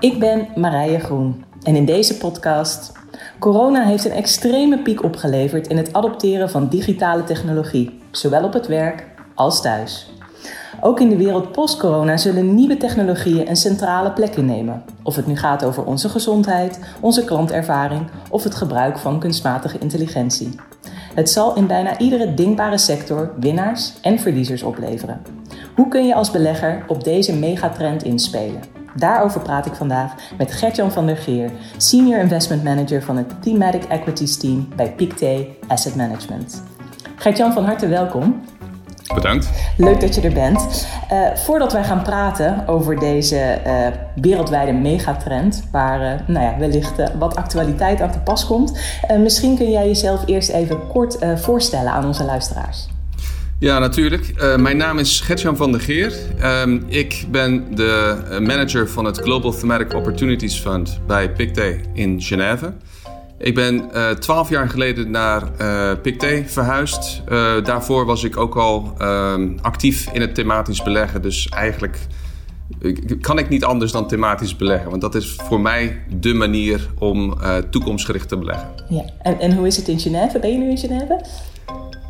Ik ben Marije Groen en in deze podcast. Corona heeft een extreme piek opgeleverd in het adopteren van digitale technologie, zowel op het werk als thuis. Ook in de wereld post-corona zullen nieuwe technologieën een centrale plek innemen. Of het nu gaat over onze gezondheid, onze klantervaring of het gebruik van kunstmatige intelligentie. Het zal in bijna iedere denkbare sector winnaars en verliezers opleveren. Hoe kun je als belegger op deze megatrend inspelen? Daarover praat ik vandaag met Gertjan van der Geer, Senior Investment Manager van het Thematic Equities Team bij Pictet Asset Management. Gertjan, van harte welkom. Bedankt. Leuk dat je er bent. Uh, voordat wij gaan praten over deze uh, wereldwijde megatrend, waar uh, nou ja, wellicht wat actualiteit aan te pas komt, misschien kun jij jezelf eerst even kort voorstellen aan onze luisteraars. Ja, natuurlijk. mijn naam is Gertjan van der Geer. Ehm, ik ben de manager van het Global Thematic Opportunities Fund bij Pictet in Genève. Ik ben uh, twaalf jaar geleden naar Pictet verhuisd. Daarvoor was ik ook al uh, actief in het thematisch beleggen. Dus eigenlijk kan ik niet anders dan thematisch beleggen. Want dat is voor mij de manier om toekomstgericht te beleggen. Ja. En, en hoe is het in Genève? Ben je nu in Genève?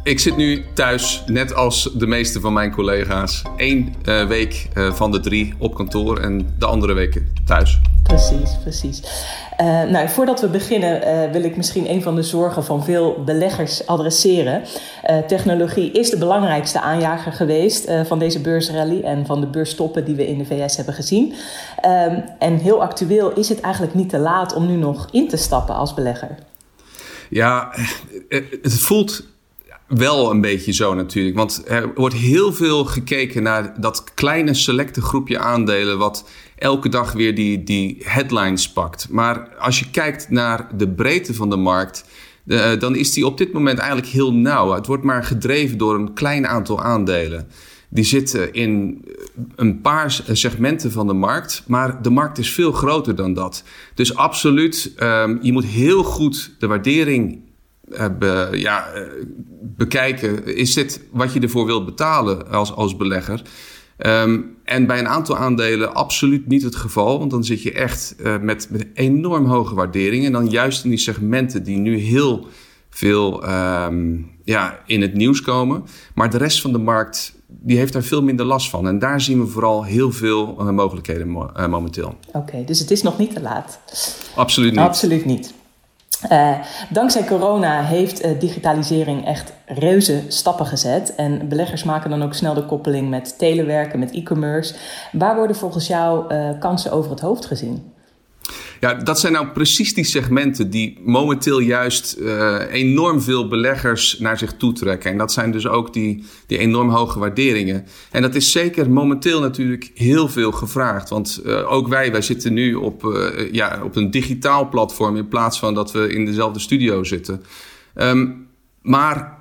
Ik zit nu thuis, net als de meeste van mijn collega's. Eén uh, week uh, van de drie op kantoor en de andere weken thuis. Precies, precies. Uh, nou, voordat we beginnen wil ik misschien een van de zorgen van veel beleggers adresseren. technologie is de belangrijkste aanjager geweest van deze beursrally en van de beurstoppen die we in de VS hebben gezien. Ehm, en heel actueel is het eigenlijk niet te laat om nu nog in te stappen als belegger. Ja, het voelt wel een beetje zo natuurlijk. Want er wordt heel veel gekeken naar dat kleine selecte groepje aandelen... wat elke dag weer die, die headlines pakt. Maar als je kijkt naar de breedte van de markt... Uh, dan is die op dit moment eigenlijk heel nauw. Het wordt maar gedreven door een klein aantal aandelen. Die zitten in een paar segmenten van de markt, maar de markt is veel groter dan dat. Dus absoluut, um, je moet heel goed de waardering ja, eh, bekijken. Is dit wat je ervoor wilt betalen als, als belegger? Um, en bij een aantal aandelen absoluut niet het geval. Want dan zit je echt uh, met, met enorm hoge waarderingen. En dan juist in die segmenten die nu heel veel um, ja, in het nieuws komen. Maar de rest van de markt die heeft daar veel minder last van. En daar zien we vooral heel veel uh, mogelijkheden mo momenteel. Oké, okay, dus het is nog niet te laat? Absoluut niet. Absoluut niet. Uh, dankzij corona heeft uh, digitalisering echt reuze stappen gezet. En beleggers maken dan ook snel de koppeling met telewerken, met e-commerce. Waar worden volgens jou uh, kansen over het hoofd gezien? Ja, dat zijn nou precies die segmenten die momenteel juist uh, enorm veel beleggers naar zich toe trekken. En dat zijn dus ook die, die enorm hoge waarderingen. En dat is zeker momenteel natuurlijk heel veel gevraagd. Want uh, ook wij, wij zitten nu op, uh, ja, op een digitaal platform in plaats van dat we in dezelfde studio zitten. Um, maar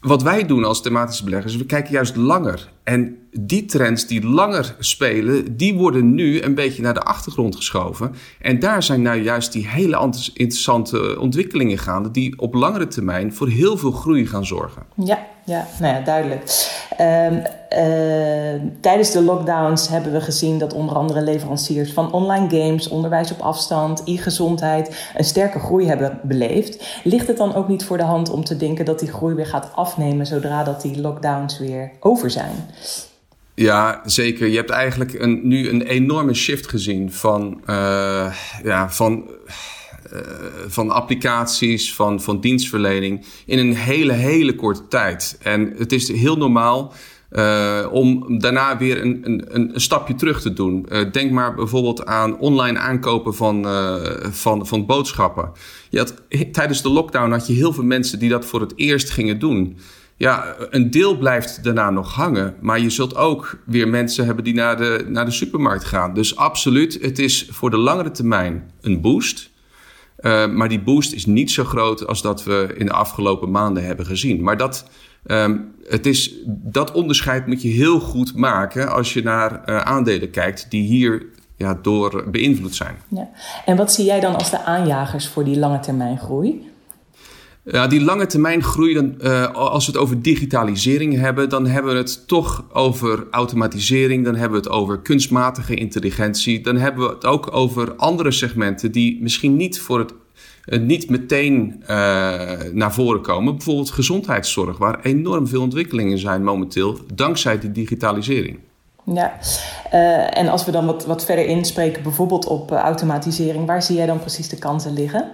wat wij doen als thematische beleggers, we kijken juist langer. En die trends die langer spelen, die worden nu een beetje naar de achtergrond geschoven. En daar zijn nou juist die hele interessante ontwikkelingen gaande, die op langere termijn voor heel veel groei gaan zorgen. Ja, ja, nou ja, duidelijk. Uh, uh, tijdens de lockdowns hebben we gezien dat onder andere leveranciers van online games, onderwijs op afstand, e-gezondheid een sterke groei hebben beleefd. Ligt het dan ook niet voor de hand om te denken dat die groei weer gaat afnemen zodra dat die lockdowns weer over zijn? Ja, zeker. Je hebt eigenlijk een, nu een enorme shift gezien van, uh, ja, van, uh, van applicaties, van, van dienstverlening in een hele, hele korte tijd. En het is heel normaal uh, om daarna weer een, een, een stapje terug te doen. denk maar bijvoorbeeld aan online aankopen van, van, van boodschappen. Je had, tijdens de lockdown had je heel veel mensen die dat voor het eerst gingen doen ja, een deel blijft daarna nog hangen. Maar je zult ook weer mensen hebben die naar de, naar de supermarkt gaan. Dus absoluut, het is voor de langere termijn een boost. Uh, maar die boost is niet zo groot als dat we in de afgelopen maanden hebben gezien. Maar dat, um, het is, dat onderscheid moet je heel goed maken als je naar uh, aandelen kijkt die hier ja, door beïnvloed zijn. Ja. En wat zie jij dan als de aanjagers voor die lange termijn groei? Ja, die lange termijn groei, dan, uh, als we het over digitalisering hebben, dan hebben we het toch over automatisering, dan hebben we het over kunstmatige intelligentie, dan hebben we het ook over andere segmenten die misschien niet voor het uh, niet meteen uh, naar voren komen. Bijvoorbeeld gezondheidszorg, waar enorm veel ontwikkelingen zijn momenteel dankzij die digitalisering. Ja, en als we dan wat, wat verder inspreken, bijvoorbeeld op automatisering, waar zie jij dan precies de kansen liggen?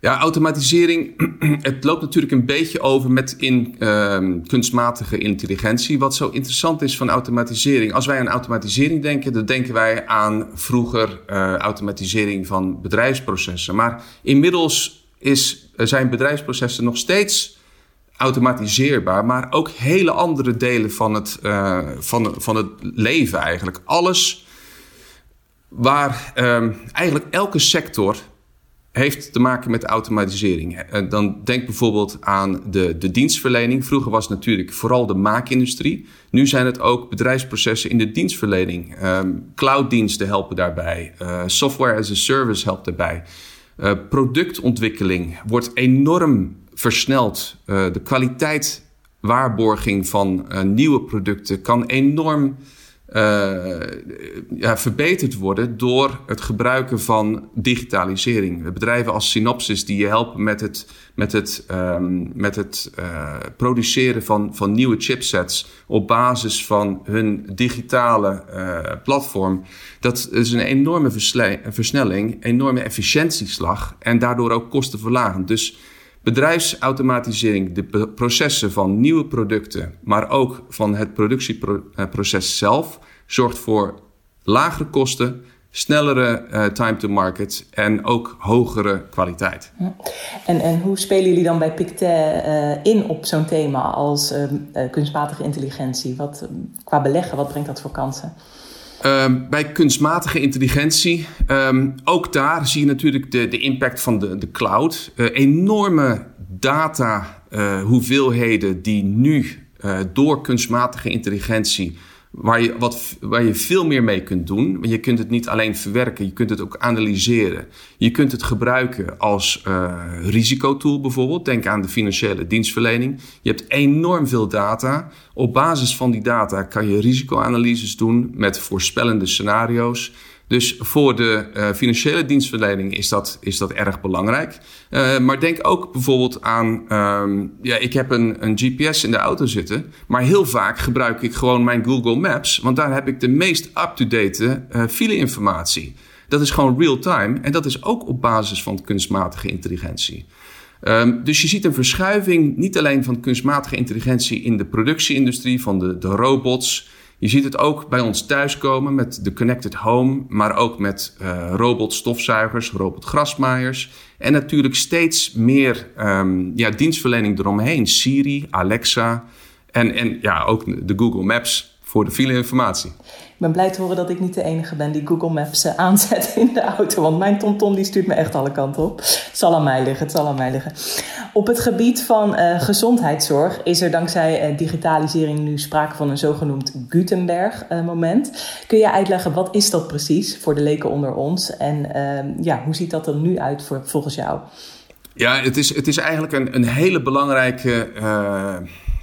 Ja, automatisering, het loopt natuurlijk een beetje over met in uh, kunstmatige intelligentie. Wat zo interessant is van automatisering. Als wij aan automatisering denken, dan denken wij aan vroeger uh, automatisering van bedrijfsprocessen. Maar inmiddels is, zijn bedrijfsprocessen nog steeds automatiseerbaar, maar ook hele andere delen van het, uh, van, van het leven eigenlijk. Alles waar uh, eigenlijk elke sector heeft te maken met automatisering. Eh, dan denk bijvoorbeeld aan de, de dienstverlening. Vroeger was het natuurlijk vooral de maakindustrie. Nu zijn het ook bedrijfsprocessen in de dienstverlening. Um, clouddiensten helpen daarbij. Uh, software as a service helpt daarbij. Uh, productontwikkeling wordt enorm versneld. De kwaliteitswaarborging van nieuwe producten kan enorm uh, ja, verbeterd worden door het gebruiken van digitalisering. Bedrijven als Synopsys die je helpen met het, met het, um, met het uh, produceren van, van nieuwe chipsets op basis van hun digitale uh, platform. Dat is een enorme versnelling, enorme efficiëntieslag en daardoor ook kostenverlagend. Dus bedrijfsautomatisering, de processen van nieuwe producten, maar ook van het productieproces zelf, zorgt voor lagere kosten, snellere uh, time to market en ook hogere kwaliteit. En, en hoe spelen jullie dan bij Pictet uh, in op zo'n thema als uh, kunstmatige intelligentie? Wat, qua beleggen, wat brengt dat voor kansen? Um, bij kunstmatige intelligentie, um, ook daar zie je natuurlijk de, de impact van de, de cloud. Uh, enorme data uh, hoeveelheden die nu uh, door kunstmatige intelligentie Waar je, wat, waar je veel meer mee kunt doen. Je kunt het niet alleen verwerken, je kunt het ook analyseren. Je kunt het gebruiken als uh, risicotool bijvoorbeeld. Denk aan de financiële dienstverlening. Je hebt enorm veel data. Op basis van die data kan je risicoanalyses doen met voorspellende scenario's. Dus voor de uh, financiële dienstverlening is dat, is dat erg belangrijk. Uh, maar denk ook bijvoorbeeld aan, um, ja, ik heb een, een GPS in de auto zitten, maar heel vaak gebruik ik gewoon mijn Google Maps, want daar heb ik de meest up-to-date uh, file-informatie. Dat is gewoon real-time en dat is ook op basis van kunstmatige intelligentie. Um, dus je ziet een verschuiving niet alleen van kunstmatige intelligentie in de productieindustrie, van de, de robots, je ziet het ook bij ons thuiskomen met de Connected Home, maar ook met uh, robotstofzuigers, robotgrasmaaiers. En natuurlijk steeds meer um, ja, dienstverlening eromheen. Siri, Alexa en, en ja, ook de Google Maps voor de file informatie. Ik ben blij te horen dat ik niet de enige ben die Google Maps eh, aanzet in de auto. Want mijn TomTom die stuurt me echt alle kanten op. Het zal aan mij liggen, het zal aan mij liggen. Op het gebied van uh, gezondheidszorg is er dankzij uh, digitalisering nu sprake van een zogenoemd Gutenberg-moment. Kun je uitleggen wat is dat precies voor de leken onder ons? En ja, hoe ziet dat er nu uit voor, volgens jou? Ja, het is, het is eigenlijk een, een hele belangrijke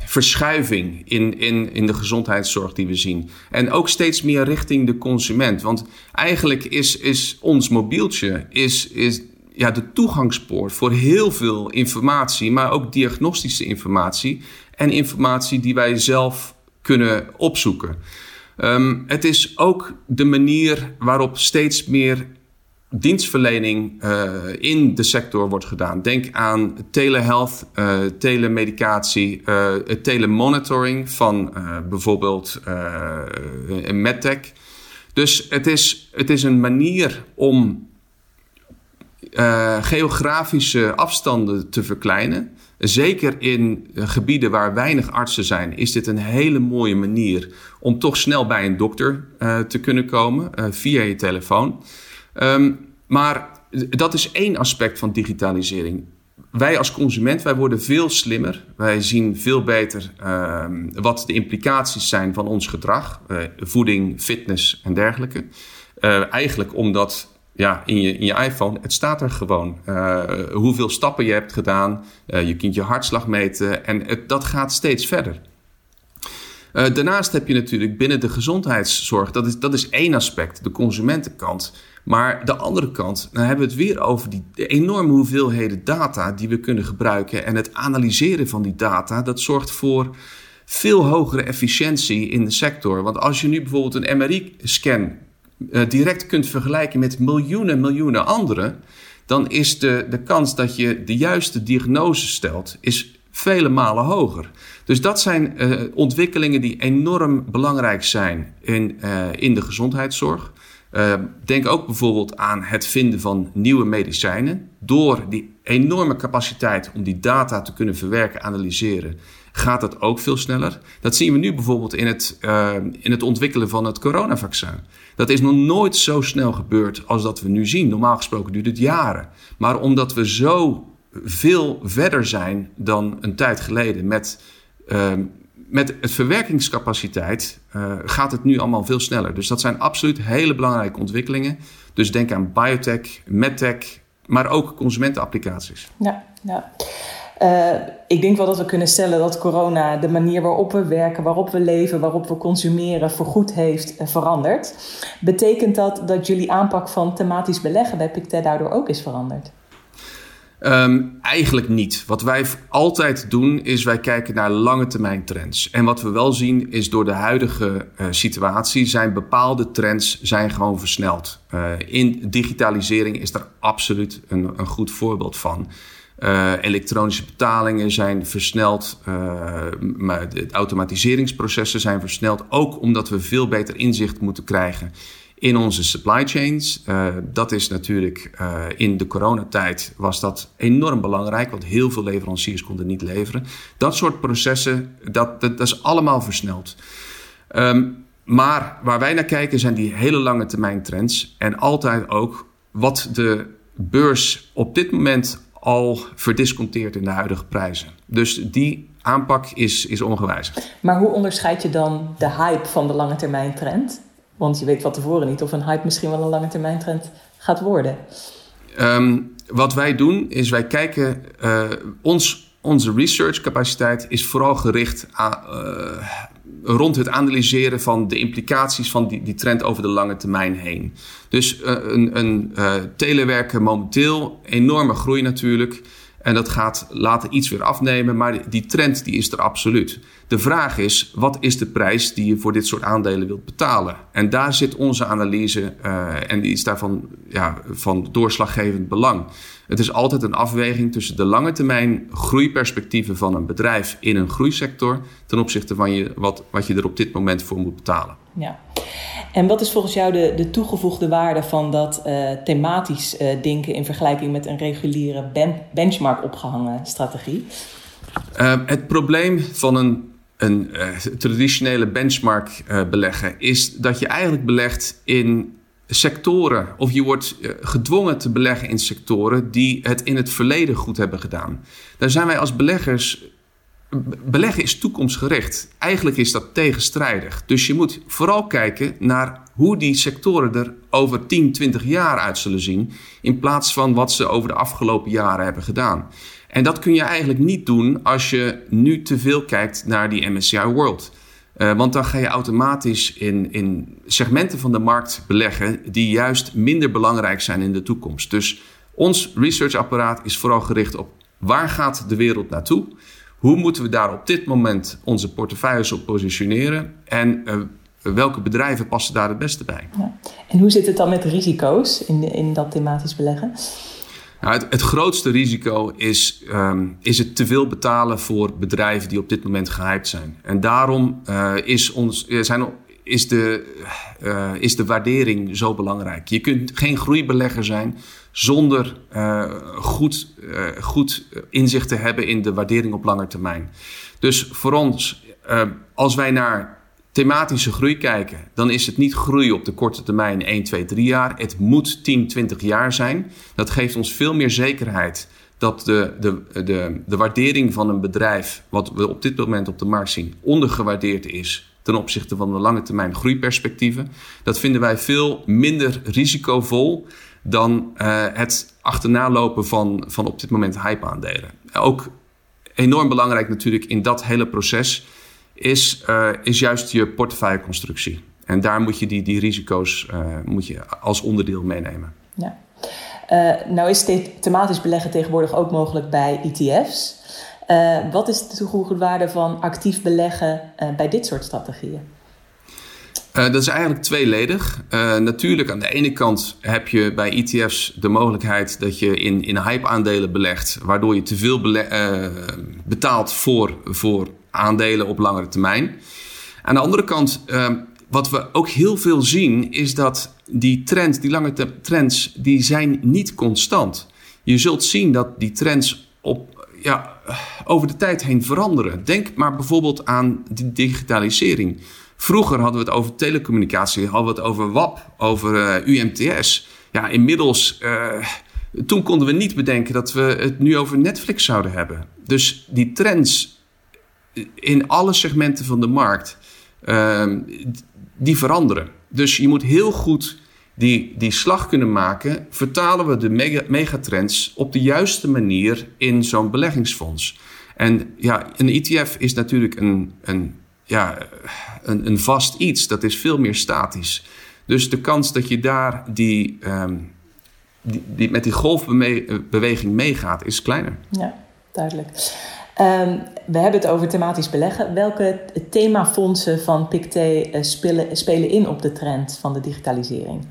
verschuiving in, in, in de gezondheidszorg die we zien. En ook steeds meer richting de consument. Want eigenlijk is, is ons mobieltje is, is ja, de toegangspoort voor heel veel informatie, maar ook diagnostische informatie en informatie die wij zelf kunnen opzoeken. Um, het is ook de manier waarop steeds meer dienstverlening uh, in de sector wordt gedaan. Denk aan telehealth, uh, telemedicatie, uh, telemonitoring van bijvoorbeeld medtech. Dus het is, het is een manier om geografische afstanden te verkleinen. Zeker in gebieden waar weinig artsen zijn, is dit een hele mooie manier om toch snel bij een dokter te kunnen komen via je telefoon. Um, maar dat is één aspect van digitalisering. Wij als consument, wij worden veel slimmer. Wij zien veel beter uh, wat de implicaties zijn van ons gedrag. Voeding, fitness en dergelijke. Eigenlijk omdat ja, in, je, in je iPhone. Het staat er gewoon. Uh, hoeveel stappen je hebt gedaan. Uh, je kunt je hartslag meten. En het, dat gaat steeds verder. Uh, daarnaast heb je natuurlijk binnen de gezondheidszorg, dat is, dat is één aspect, de consumentenkant. Maar de andere kant, dan hebben we het weer over die enorme hoeveelheden data die we kunnen gebruiken. En het analyseren van die data, dat zorgt voor veel hogere efficiëntie in de sector. Want als je nu bijvoorbeeld een MRI-scan uh, direct kunt vergelijken met miljoenen, miljoenen anderen, dan is de, de kans dat je de juiste diagnose stelt, is vele malen hoger. Dus dat zijn uh, ontwikkelingen die enorm belangrijk zijn in, uh, in de gezondheidszorg. Denk ook bijvoorbeeld aan het vinden van nieuwe medicijnen. Door die enorme capaciteit om die data te kunnen verwerken, analyseren, gaat dat ook veel sneller. Dat zien we nu bijvoorbeeld in het, uh, in het ontwikkelen van het coronavaccin. Dat is nog nooit zo snel gebeurd als dat we nu zien. Normaal gesproken duurt het jaren. Maar omdat we zo veel verder zijn dan een tijd geleden met, uh, met het verwerkingscapaciteit, uh, gaat het nu allemaal veel sneller. Dus dat zijn absoluut hele belangrijke ontwikkelingen. Dus denk aan biotech, medtech, maar ook consumentenapplicaties. Ja, ja. Uh, ik denk wel dat we kunnen stellen dat corona de manier waarop we werken, waarop we leven, waarop we consumeren, voorgoed heeft uh, veranderd. Betekent dat dat jullie aanpak van thematisch beleggen bij Pictet daardoor ook is veranderd? Um, eigenlijk niet. Wat wij altijd doen, is wij kijken naar lange termijn trends. En wat we wel zien, is door de huidige uh, situatie zijn bepaalde trends zijn gewoon versneld. Uh, in digitalisering is daar absoluut een, een goed voorbeeld van. Uh, elektronische betalingen zijn versneld, maar de automatiseringsprocessen zijn versneld. Ook omdat we veel beter inzicht moeten krijgen in onze supply chains. Uh, dat is natuurlijk in de coronatijd was dat enorm belangrijk, want heel veel leveranciers konden niet leveren. Dat soort processen, dat, dat, is allemaal versneld. Um, maar waar wij naar kijken zijn die hele lange termijn trends en altijd ook wat de beurs op dit moment al verdisconteert in de huidige prijzen. Dus die aanpak is, is ongewijzigd. Maar hoe onderscheid je dan de hype van de lange termijn trend? Want je weet van tevoren niet of een hype misschien wel een lange termijn trend gaat worden. Um, wat wij doen is wij kijken, uh, ons, onze research capaciteit is vooral gericht aan, uh, rond het analyseren van de implicaties van die, die trend over de lange termijn heen. Dus uh, een, een telewerken momenteel, enorme groei natuurlijk. En dat gaat later iets weer afnemen, maar die trend die is er absoluut. De vraag is, wat is de prijs die je voor dit soort aandelen wilt betalen? En daar zit onze analyse uh, en die is daarvan ja, van doorslaggevend belang. Het is altijd een afweging tussen de lange termijn groeiperspectieven van een bedrijf in een groeisector ten opzichte van je, wat, wat je er op dit moment voor moet betalen. Ja. En wat is volgens jou de, de toegevoegde waarde van dat uh, thematisch uh, denken in vergelijking met een reguliere ben, benchmark opgehangen strategie? Uh, het probleem van een, een traditionele benchmark beleggen is dat je eigenlijk belegt in sectoren, of je wordt gedwongen te beleggen in sectoren die het in het verleden goed hebben gedaan. Daar zijn wij als beleggers beleggen is toekomstgericht. Eigenlijk is dat tegenstrijdig. Dus je moet vooral kijken naar hoe die sectoren er over 10, 20 jaar uit zullen zien. In plaats van wat ze over de afgelopen jaren hebben gedaan. En dat kun je eigenlijk niet doen als je nu te veel kijkt naar die MSCI World. Uh, want dan ga je automatisch in, in segmenten van de markt beleggen die juist minder belangrijk zijn in de toekomst. Dus ons researchapparaat is vooral gericht op waar gaat de wereld naartoe? Hoe moeten we daar op dit moment onze portefeuilles op positioneren? En uh, welke bedrijven passen daar het beste bij? Ja. En hoe zit het dan met risico's in, in dat thematisch beleggen? Nou, het, grootste risico is, um, is het te veel betalen voor bedrijven die op dit moment gehyped zijn. En daarom uh, is, ons, zijn, is, de, uh, is de waardering zo belangrijk. Je kunt geen groeibelegger zijn zonder goed, goed inzicht te hebben in de waardering op lange termijn. Dus voor ons, als wij naar thematische groei kijken, dan is het niet groei op de korte termijn 1, 2, 3 jaar. Het moet 10, 20 jaar zijn. Dat geeft ons veel meer zekerheid dat de, de, de, de waardering van een bedrijf, wat we op dit moment op de markt zien, ondergewaardeerd is ten opzichte van de lange termijn groeiperspectieven. Dat vinden wij veel minder risicovol dan uh, het achterna van, van op dit moment hype-aandelen. Ook enorm belangrijk natuurlijk in dat hele proces is, uh, is juist je portefeuilleconstructie. En daar moet je die, die risico's uh, moet je als onderdeel meenemen. Ja. nou is thematisch beleggen tegenwoordig ook mogelijk bij ETF's. wat is de toegevoegde waarde van actief beleggen bij dit soort strategieën? Uh, dat is eigenlijk tweeledig. Uh, natuurlijk, aan de ene kant heb je bij ETF's de mogelijkheid dat je in, in hype-aandelen belegt, waardoor je te veel uh, betaalt voor, voor aandelen op langere termijn. Aan de andere kant, wat we ook heel veel zien, is dat die trends, die lange trends, die zijn niet constant. Je zult zien dat die trends op, ja, over de tijd heen veranderen. Denk maar bijvoorbeeld aan de digitalisering. Vroeger hadden we het over telecommunicatie, hadden we het over WAP, over eh, UMTS. Ja, inmiddels, uh, toen konden we niet bedenken dat we het nu over Netflix zouden hebben. Dus die trends in alle segmenten van de markt, uh, die veranderen. Dus je moet heel goed die, die slag kunnen maken. Vertalen we de mega, megatrends op de juiste manier in zo'n beleggingsfonds? En ja, een ETF is natuurlijk een, een ja, een, een vast iets. Dat is veel meer statisch. Dus de kans dat je daar die, um, die, die, met die golfbeweging meegaat, is kleiner. Ja, duidelijk. Um, we hebben het over thematisch beleggen. Welke themafondsen van PICT uh, spelen, spelen in op de trend van de digitalisering?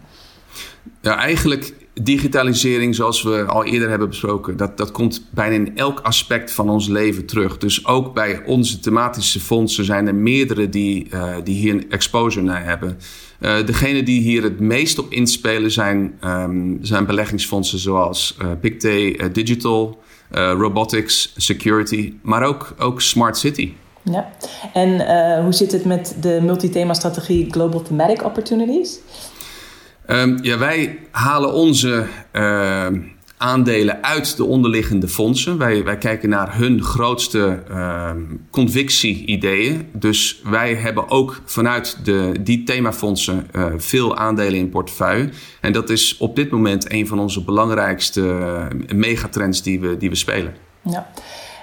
Ja, eigenlijk digitalisering, zoals we al eerder hebben besproken, dat, dat komt bijna in elk aspect van ons leven terug. Dus ook bij onze thematische fondsen zijn er meerdere die, uh, die hier een exposure naar hebben. Uh, degene die hier het meest op inspelen zijn, um, zijn beleggingsfondsen zoals Pictet Digital, Robotics, Security, maar ook, ook Smart City. Ja, en hoe zit het met de multithema-strategie Global Thematic Opportunities? Um, ja, wij halen onze uh, aandelen uit de onderliggende fondsen. Wij, wij kijken naar hun grootste uh, convictie-ideeën. Dus wij hebben ook vanuit de, die themafondsen uh, veel aandelen in portefeuille. En dat is op dit moment een van onze belangrijkste eh, megatrends die we, die we spelen. Ja.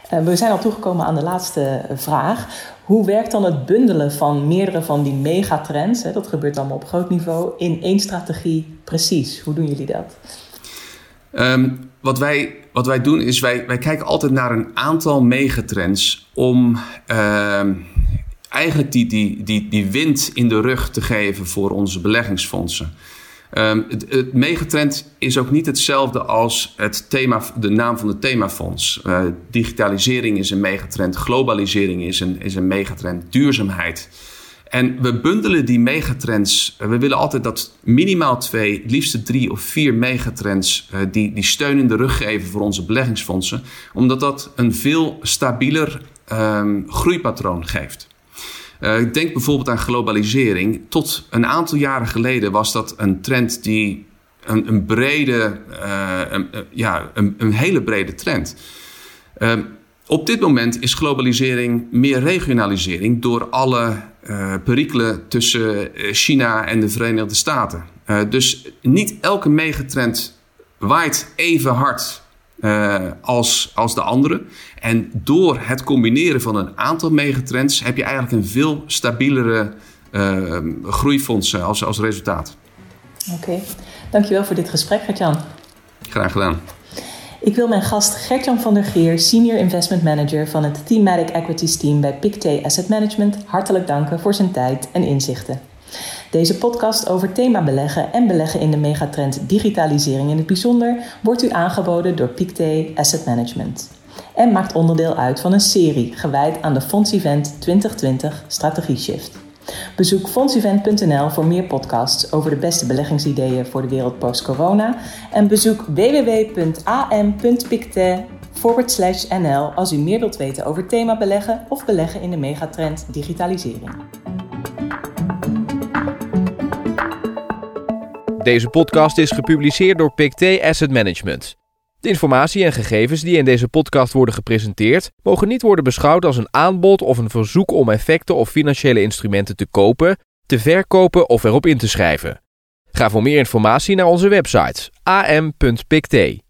Eh, we zijn al toegekomen aan de laatste vraag. Hoe werkt dan het bundelen van meerdere van die megatrends, hè, dat gebeurt allemaal op groot niveau, in één strategie precies? Hoe doen jullie dat? Um, wat, wij, wat wij doen is, wij, wij kijken altijd naar een aantal megatrends om uh, eigenlijk die, die, die, die wind in de rug te geven voor onze beleggingsfondsen. Um, het, megatrend is ook niet hetzelfde als het thema, de naam van het themafonds. Uh, digitalisering is een megatrend, globalisering is een, is een megatrend, duurzaamheid. En we bundelen die megatrends. Uh, we willen altijd dat minimaal twee, het liefst drie of vier megatrends uh, die, die steun in de rug geven voor onze beleggingsfondsen. Omdat dat een veel stabieler um, groeipatroon geeft. Uh, ik denk bijvoorbeeld aan globalisering. Tot een aantal jaren geleden was dat een trend die een, een brede, ja, een, een, hele brede trend. op dit moment is globalisering meer regionalisering door alle perikelen tussen China en de Verenigde Staten. dus niet elke megatrend waait even hard uh, als, als de andere. En door het combineren van een aantal megatrends heb je eigenlijk een veel stabielere uh, groeifonds als, als resultaat. Oké, okay. dankjewel voor dit gesprek, Gertjan. Graag gedaan. Ik wil mijn gast Gertjan van der Geer, Senior Investment Manager van het Thematic Equities Team bij Pictet Asset Management, hartelijk danken voor zijn tijd en inzichten. Deze podcast over thema beleggen en beleggen in de megatrend digitalisering in het bijzonder wordt u aangeboden door Pictet Asset Management en maakt onderdeel uit van een serie gewijd aan de Fonds Event 2020 Strategie Shift. Bezoek fondsevent.nl voor meer podcasts over de beste beleggingsideeën voor de wereld post-corona en bezoek www.am.pictet nl als u meer wilt weten over thema beleggen of beleggen in de megatrend digitalisering. Deze podcast is gepubliceerd door Pictet Asset Management. De informatie en gegevens die in deze podcast worden gepresenteerd, mogen niet worden beschouwd als een aanbod of een verzoek om effecten of financiële instrumenten te kopen, te verkopen of erop in te schrijven. Ga voor meer informatie naar onze website am.pictet.